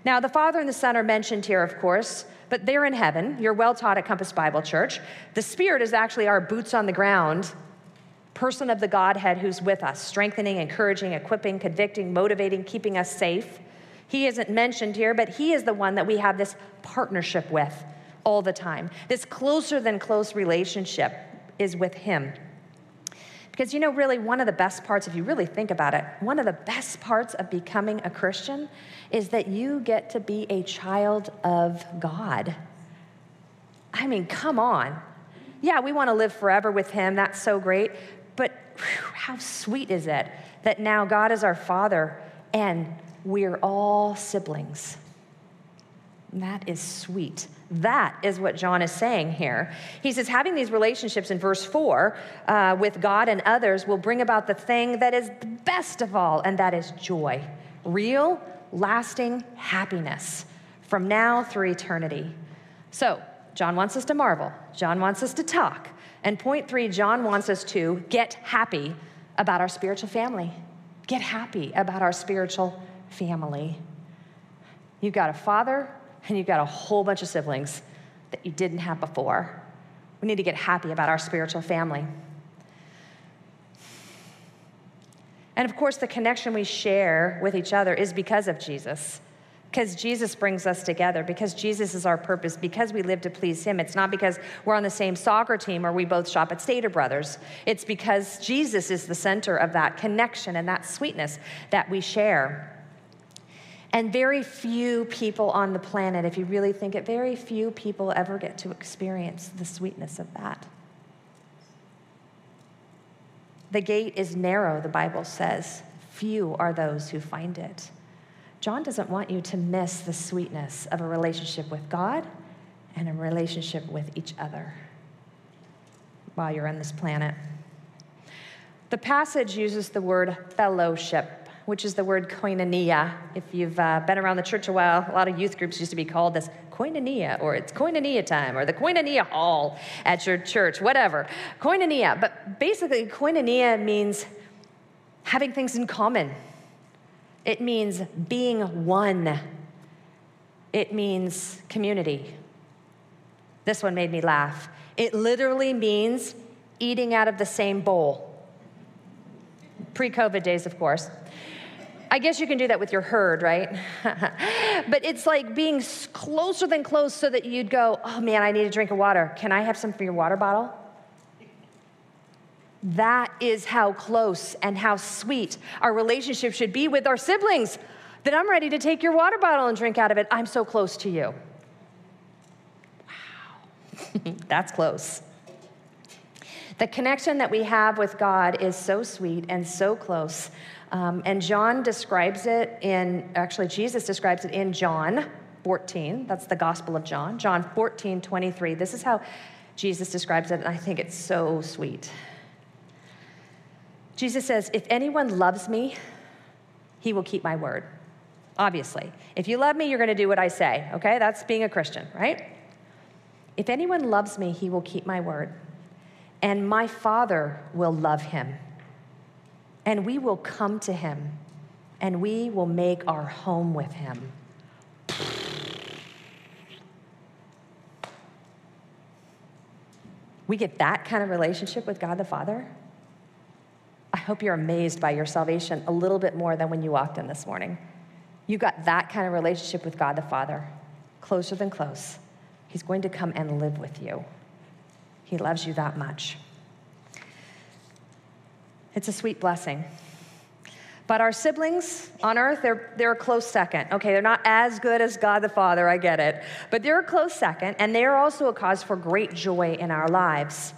Speaker 1: Now, the Father and the Son are mentioned here, of course, but they're in heaven. You're well taught at Compass Bible Church. The Spirit is actually our boots on the ground person of the Godhead who's with us, strengthening, encouraging, equipping, convicting, motivating, keeping us safe. He isn't mentioned here, but He is the one that we have this partnership with all the time. This closer than close relationship is with Him. Because you know, really, one of the best parts, if you really think about it, one of the best parts of becoming a Christian is that you get to be a child of God. I mean, come on. Yeah, we want to live forever with Him. That's so great. But whew, how sweet is it that now God is our Father and we're all siblings. That is sweet. That is what John is saying here. He says, having these relationships in verse 4 uh, with God and others will bring about the thing that is the best of all, and that is joy. Real, lasting happiness from now through eternity. So, John wants us to marvel. John wants us to talk. And point three, John wants us to get happy about our spiritual family. Get happy about our spiritual family. You've got a father and you've got a whole bunch of siblings that you didn't have before. We need to get happy about our spiritual family. And of course, the connection we share with each other is because of Jesus. Because Jesus brings us together, because Jesus is our purpose, because we live to please Him. It's not because we're on the same soccer team or we both shop at Stater Brothers. It's because Jesus is the center of that connection and that sweetness that we share. And very few people on the planet, if you really think it, very few people ever get to experience the sweetness of that. The gate is narrow, the Bible says. Few are those who find it. John doesn't want you to miss the sweetness of a relationship with God and a relationship with each other while you're on this planet. The passage uses the word fellowship which is the word koinonia. If you've uh, been around the church a while, a lot of youth groups used to be called this koinonia, or it's koinonia time, or the koinonia hall at your church, whatever. Koinonia. But basically, koinonia means having things in common, it means being one, it means community. This one made me laugh. It literally means eating out of the same bowl. Pre COVID days, of course. I guess you can do that with your herd, right? but it's like being closer than close so that you'd go, oh man, I need a drink of water. Can I have some for your water bottle? That is how close and how sweet our relationship should be with our siblings. That I'm ready to take your water bottle and drink out of it. I'm so close to you. Wow, that's close. The connection that we have with God is so sweet and so close um, and John describes it in, actually, Jesus describes it in John 14. That's the Gospel of John. John 14, 23. This is how Jesus describes it, and I think it's so sweet. Jesus says, If anyone loves me, he will keep my word. Obviously. If you love me, you're going to do what I say, okay? That's being a Christian, right? If anyone loves me, he will keep my word, and my Father will love him and we will come to him and we will make our home with him. We get that kind of relationship with God the Father. I hope you're amazed by your salvation a little bit more than when you walked in this morning. You got that kind of relationship with God the Father, closer than close. He's going to come and live with you. He loves you that much. It's a sweet blessing. But our siblings on earth, they're, they're a close second. Okay, they're not as good as God the Father, I get it. But they're a close second, and they are also a cause for great joy in our lives.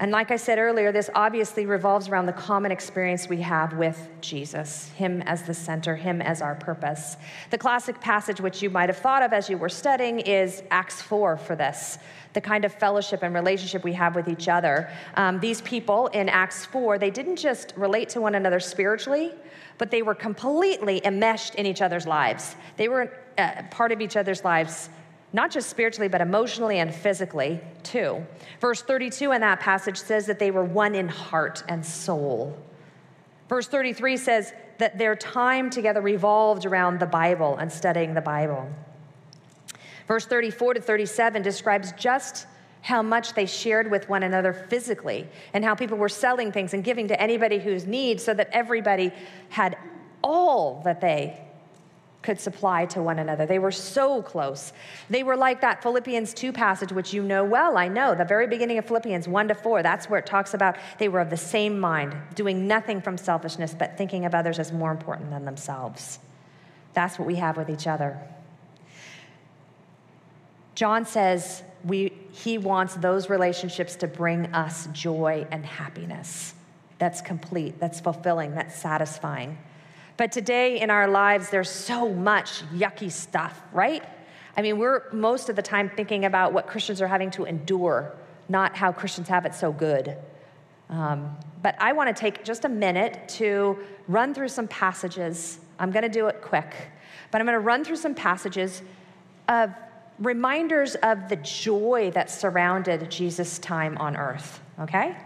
Speaker 1: And like I said earlier, this obviously revolves around the common experience we have with Jesus, Him as the center, Him as our purpose. The classic passage, which you might have thought of as you were studying, is Acts 4 for this the kind of fellowship and relationship we have with each other. Um, these people in Acts 4, they didn't just relate to one another spiritually, but they were completely enmeshed in each other's lives. They were uh, part of each other's lives not just spiritually, but emotionally and physically too. Verse 32 in that passage says that they were one in heart and soul. Verse 33 says that their time together revolved around the Bible and studying the Bible. Verse 34 to 37 describes just how much they shared with one another physically and how people were selling things and giving to anybody whose need so that everybody had all that they could supply to one another. They were so close. They were like that Philippians 2 passage, which you know well, I know, the very beginning of Philippians 1 to 4. That's where it talks about they were of the same mind, doing nothing from selfishness, but thinking of others as more important than themselves. That's what we have with each other. John says we, he wants those relationships to bring us joy and happiness. That's complete, that's fulfilling, that's satisfying. But today in our lives, there's so much yucky stuff, right? I mean, we're most of the time thinking about what Christians are having to endure, not how Christians have it so good. Um, but I want to take just a minute to run through some passages. I'm going to do it quick, but I'm going to run through some passages of reminders of the joy that surrounded Jesus' time on earth, okay?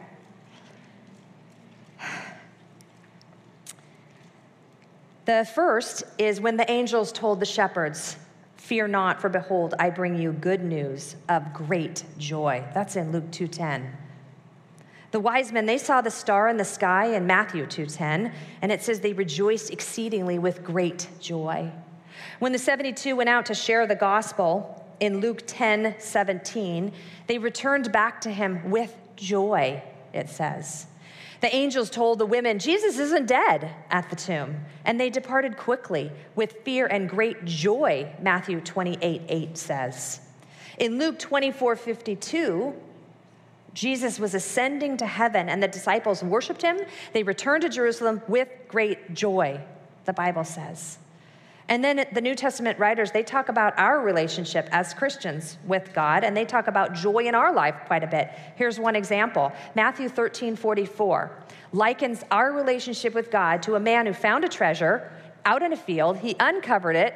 Speaker 1: The first is when the angels told the shepherds, Fear not, for behold, I bring you good news of great joy. That's in Luke 2:10. The wise men, they saw the star in the sky in Matthew 2:10, and it says they rejoiced exceedingly with great joy. When the 72 went out to share the gospel in Luke 10:17, they returned back to him with joy, it says. The angels told the women, Jesus isn't dead at the tomb. And they departed quickly with fear and great joy, Matthew 28 8 says. In Luke 24 52, Jesus was ascending to heaven and the disciples worshiped him. They returned to Jerusalem with great joy, the Bible says. And then the New Testament writers, they talk about our relationship as Christians with God, and they talk about joy in our life quite a bit. Here's one example Matthew 13 44 likens our relationship with God to a man who found a treasure out in a field, he uncovered it,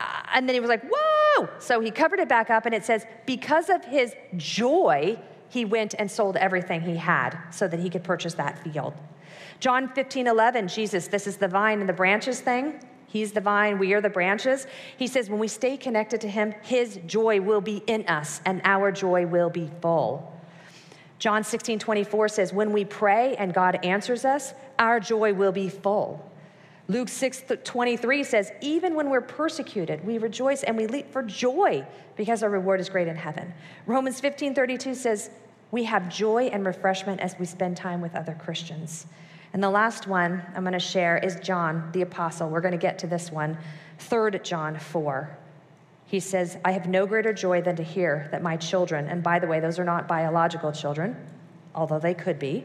Speaker 1: uh, and then he was like, Whoa! So he covered it back up, and it says, Because of his joy, he went and sold everything he had so that he could purchase that field. John 15 11, Jesus, this is the vine and the branches thing. He's the vine, we are the branches. He says, when we stay connected to Him, His joy will be in us and our joy will be full. John 16, 24 says, when we pray and God answers us, our joy will be full. Luke 6, 23 says, even when we're persecuted, we rejoice and we leap for joy because our reward is great in heaven. Romans 15, 32 says, we have joy and refreshment as we spend time with other Christians. And the last one I'm going to share is John, the apostle. We're going to get to this one. 3 John 4. He says, I have no greater joy than to hear that my children, and by the way, those are not biological children, although they could be,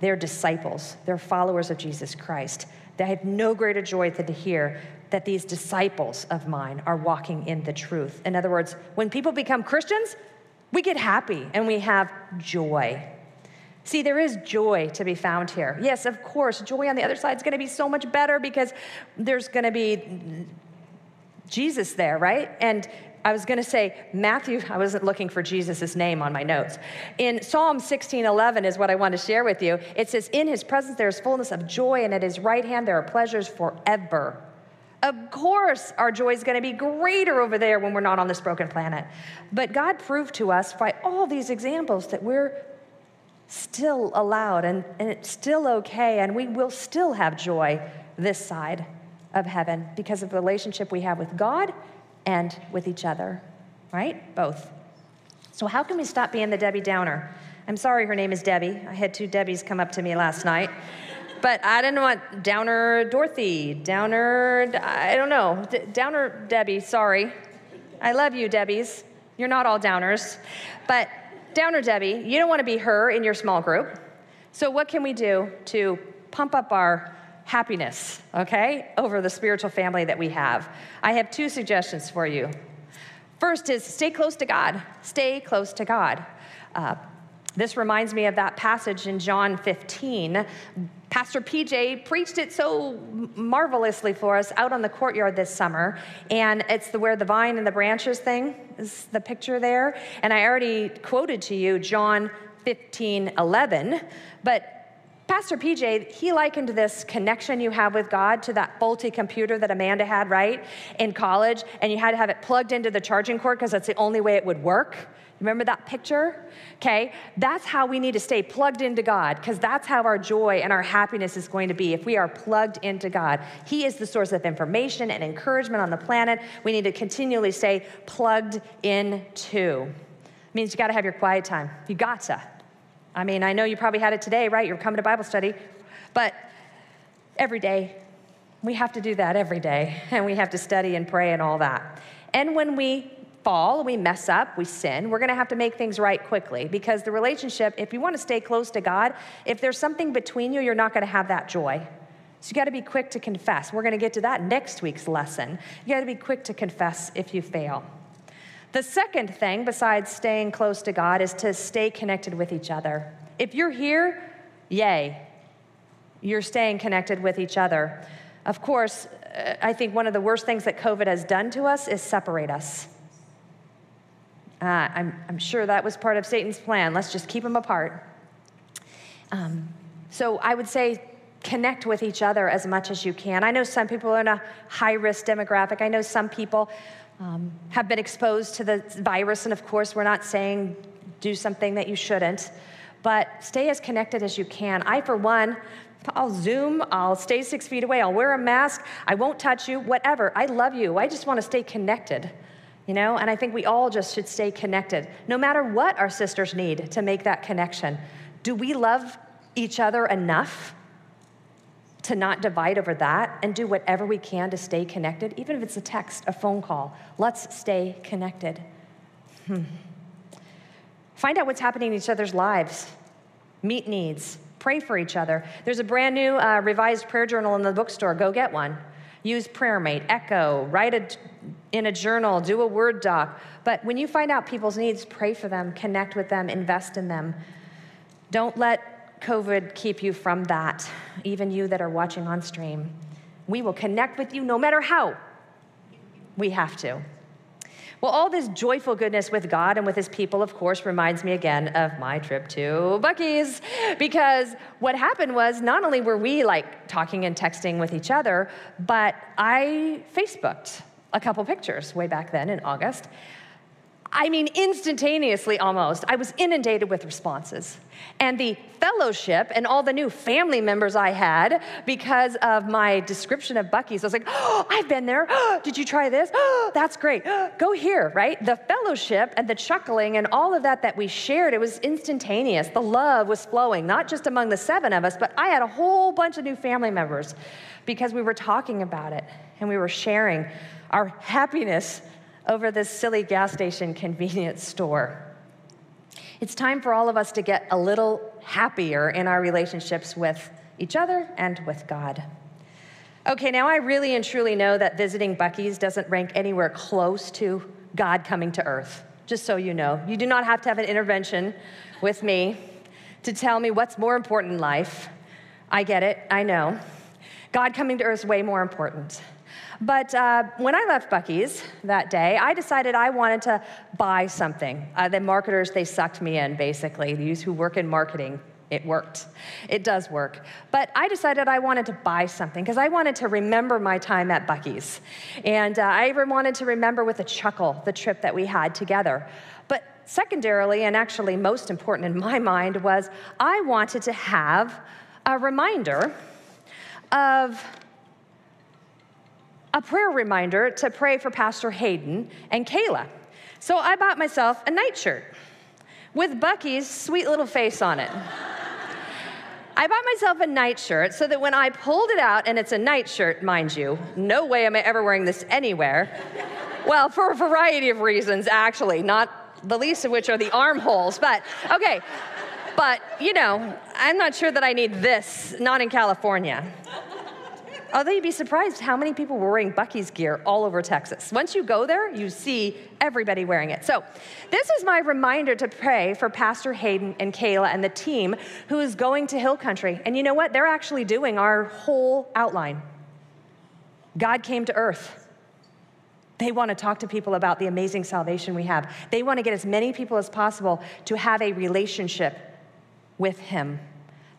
Speaker 1: they're disciples, they're followers of Jesus Christ. I have no greater joy than to hear that these disciples of mine are walking in the truth. In other words, when people become Christians, we get happy and we have joy. See, there is joy to be found here. Yes, of course, joy on the other side is going to be so much better because there's going to be Jesus there, right? And I was going to say Matthew, I wasn't looking for Jesus' name on my notes. In Psalm 16:11 is what I want to share with you. It says, "In his presence there is fullness of joy, and at his right hand there are pleasures forever." Of course, our joy is going to be greater over there when we're not on this broken planet. But God proved to us by all these examples that we're still allowed and, and it's still okay, and we will still have joy this side of heaven because of the relationship we have with God and with each other, right? Both. So, how can we stop being the Debbie Downer? I'm sorry her name is Debbie. I had two Debbies come up to me last night. But I didn't want Downer Dorothy, Downer, I don't know, D- Downer Debbie, sorry. I love you, Debbies. You're not all downers. But Downer Debbie, you don't want to be her in your small group. So, what can we do to pump up our happiness, okay, over the spiritual family that we have? I have two suggestions for you. First is stay close to God. Stay close to God. Uh, this reminds me of that passage in John 15. Pastor PJ preached it so marvelously for us out on the courtyard this summer. And it's the where the vine and the branches thing is the picture there. And I already quoted to you John 15, 11. But Pastor PJ, he likened this connection you have with God to that faulty computer that Amanda had, right, in college, and you had to have it plugged into the charging cord because that's the only way it would work. Remember that picture? Okay, that's how we need to stay plugged into God because that's how our joy and our happiness is going to be if we are plugged into God. He is the source of information and encouragement on the planet. We need to continually stay plugged into. It means you got to have your quiet time. You got to. I mean, I know you probably had it today, right? You're coming to Bible study, but every day, we have to do that every day, and we have to study and pray and all that. And when we fall, we mess up, we sin, we're going to have to make things right quickly because the relationship, if you want to stay close to God, if there's something between you, you're not going to have that joy. So you got to be quick to confess. We're going to get to that next week's lesson. You got to be quick to confess if you fail. The second thing, besides staying close to God, is to stay connected with each other. If you're here, yay, you're staying connected with each other. Of course, uh, I think one of the worst things that COVID has done to us is separate us. Uh, I'm, I'm, sure that was part of Satan's plan. Let's just keep them apart. Um, so I would say connect with each other as much as you can. I know some people are in a high risk demographic. I know some people um, have been exposed to the virus, and of course, we're not saying do something that you shouldn't, but stay as connected as you can. I, for one, I'll Zoom, I'll stay six feet away, I'll wear a mask, I won't touch you, whatever. I love you. I just want to stay connected you know? And I think we all just should stay connected, no matter what our sisters need to make that connection. Do we love each other enough to not divide over that and do whatever we can to stay connected, even if it's a text, a phone call? Let's stay connected. Hmm. Find out what's happening in each other's lives, meet needs, pray for each other. There's a brand new uh, revised prayer journal in the bookstore. Go get one. Use PrayerMate, Echo, write a in a journal, do a Word doc. But when you find out people's needs, pray for them, connect with them, invest in them. Don't let COVID keep you from that, even you that are watching on stream. We will connect with you no matter how. We have to. Well, all this joyful goodness with God and with his people, of course, reminds me again of my trip to Buc-ee's. Because what happened was not only were we like talking and texting with each other, but I Facebooked a couple pictures way back then in August. I mean, instantaneously almost, I was inundated with responses. And the fellowship and all the new family members I had because of my description of Buc-ee's, I was like, oh, I've been there. Oh, did you try this? Oh, that's great. Oh, go here, right? The fellowship and the chuckling and all of that that we shared, it was instantaneous. The love was flowing, not just among the seven of us, but I had a whole bunch of new family members because we were talking about it and we were sharing our happiness over this silly gas station convenience store. It's time for all of us to get a little happier in our relationships with each other and with God. Okay, now I really and truly know that visiting Buc-ee's doesn't rank anywhere close to God coming to earth, just so you know. You do not have to have an intervention with me to tell me what's more important in life. I get it, I know. God coming to earth is way more important. But uh, when I left Buc-ee's that day, I decided I wanted to buy something. Uh, the marketers, they sucked me in, basically. These who work in marketing, it worked. It does work. But I decided I wanted to buy something because I wanted to remember my time at Buc-ee's. And uh, I even wanted to remember with a chuckle the trip that we had together. But secondarily, and actually most important in my mind, was I wanted to have a reminder of a prayer reminder to pray for Pastor Hayden and Kayla. So I bought myself a nightshirt with Buc-ee's sweet little face on it. I bought myself a nightshirt so that when I pulled it out, and it's a nightshirt, mind you, no way am I ever wearing this anywhere. well, for a variety of reasons, actually, not the least of which are the armholes. But okay, but you know, I'm not sure that I need this, not in California. Although you'd be surprised how many people were wearing Buc-ee's gear all over Texas. Once you go there, you see everybody wearing it. So, this is my reminder to pray for Pastor Hayden and Kayla and the team who is going to Hill Country. And you know what? They're actually doing our whole outline. God came to earth. They want to talk to people about the amazing salvation we have. They want to get as many people as possible to have a relationship with Him.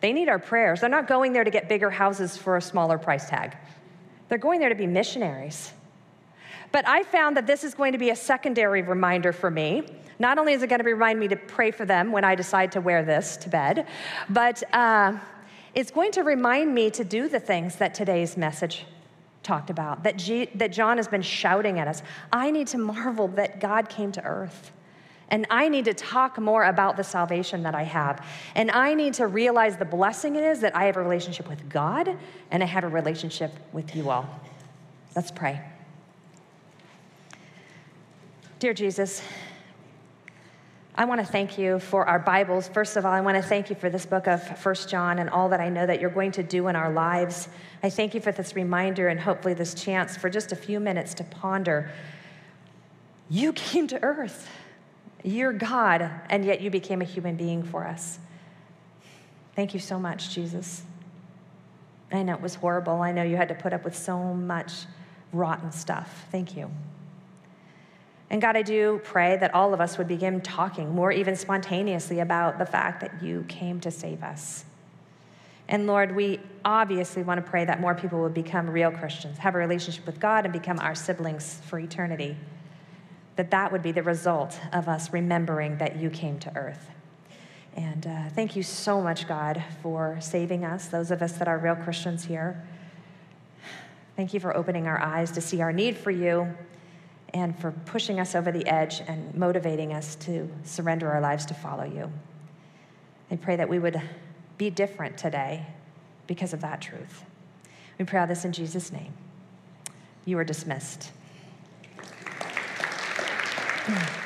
Speaker 1: They need our prayers. They're not going there to get bigger houses for a smaller price tag, they're going there to be missionaries. But I found that this is going to be a secondary reminder for me. Not only is it going to remind me to pray for them when I decide to wear this to bed, but uh, it's going to remind me to do the things that today's message talked about, that, G- that John has been shouting at us. I need to marvel that God came to earth. And I need to talk more about the salvation that I have. And I need to realize the blessing it is that I have a relationship with God and I have a relationship with you all. Let's pray. Dear Jesus, I want to thank you for our Bibles. First of all, I want to thank you for this book of First John and all that I know that you're going to do in our lives. I thank you for this reminder and hopefully this chance for just a few minutes to ponder. You came to earth. You're God, and yet you became a human being for us. Thank you so much, Jesus. I know it was horrible. I know you had to put up with so much rotten stuff. Thank you. And God, I do pray that all of us would begin talking more even spontaneously about the fact that you came to save us. And Lord, we obviously want to pray that more people would become real Christians, have a relationship with God, and become our siblings for eternity that that would be the result of us remembering that you came to earth. And uh, thank you so much, God, for saving us, those of us that are real Christians here. Thank you for opening our eyes to see our need for you and for pushing us over the edge and motivating us to surrender our lives to follow you. I pray that we would be different today because of that truth. We pray all this in Jesus' name. You are dismissed. Mm.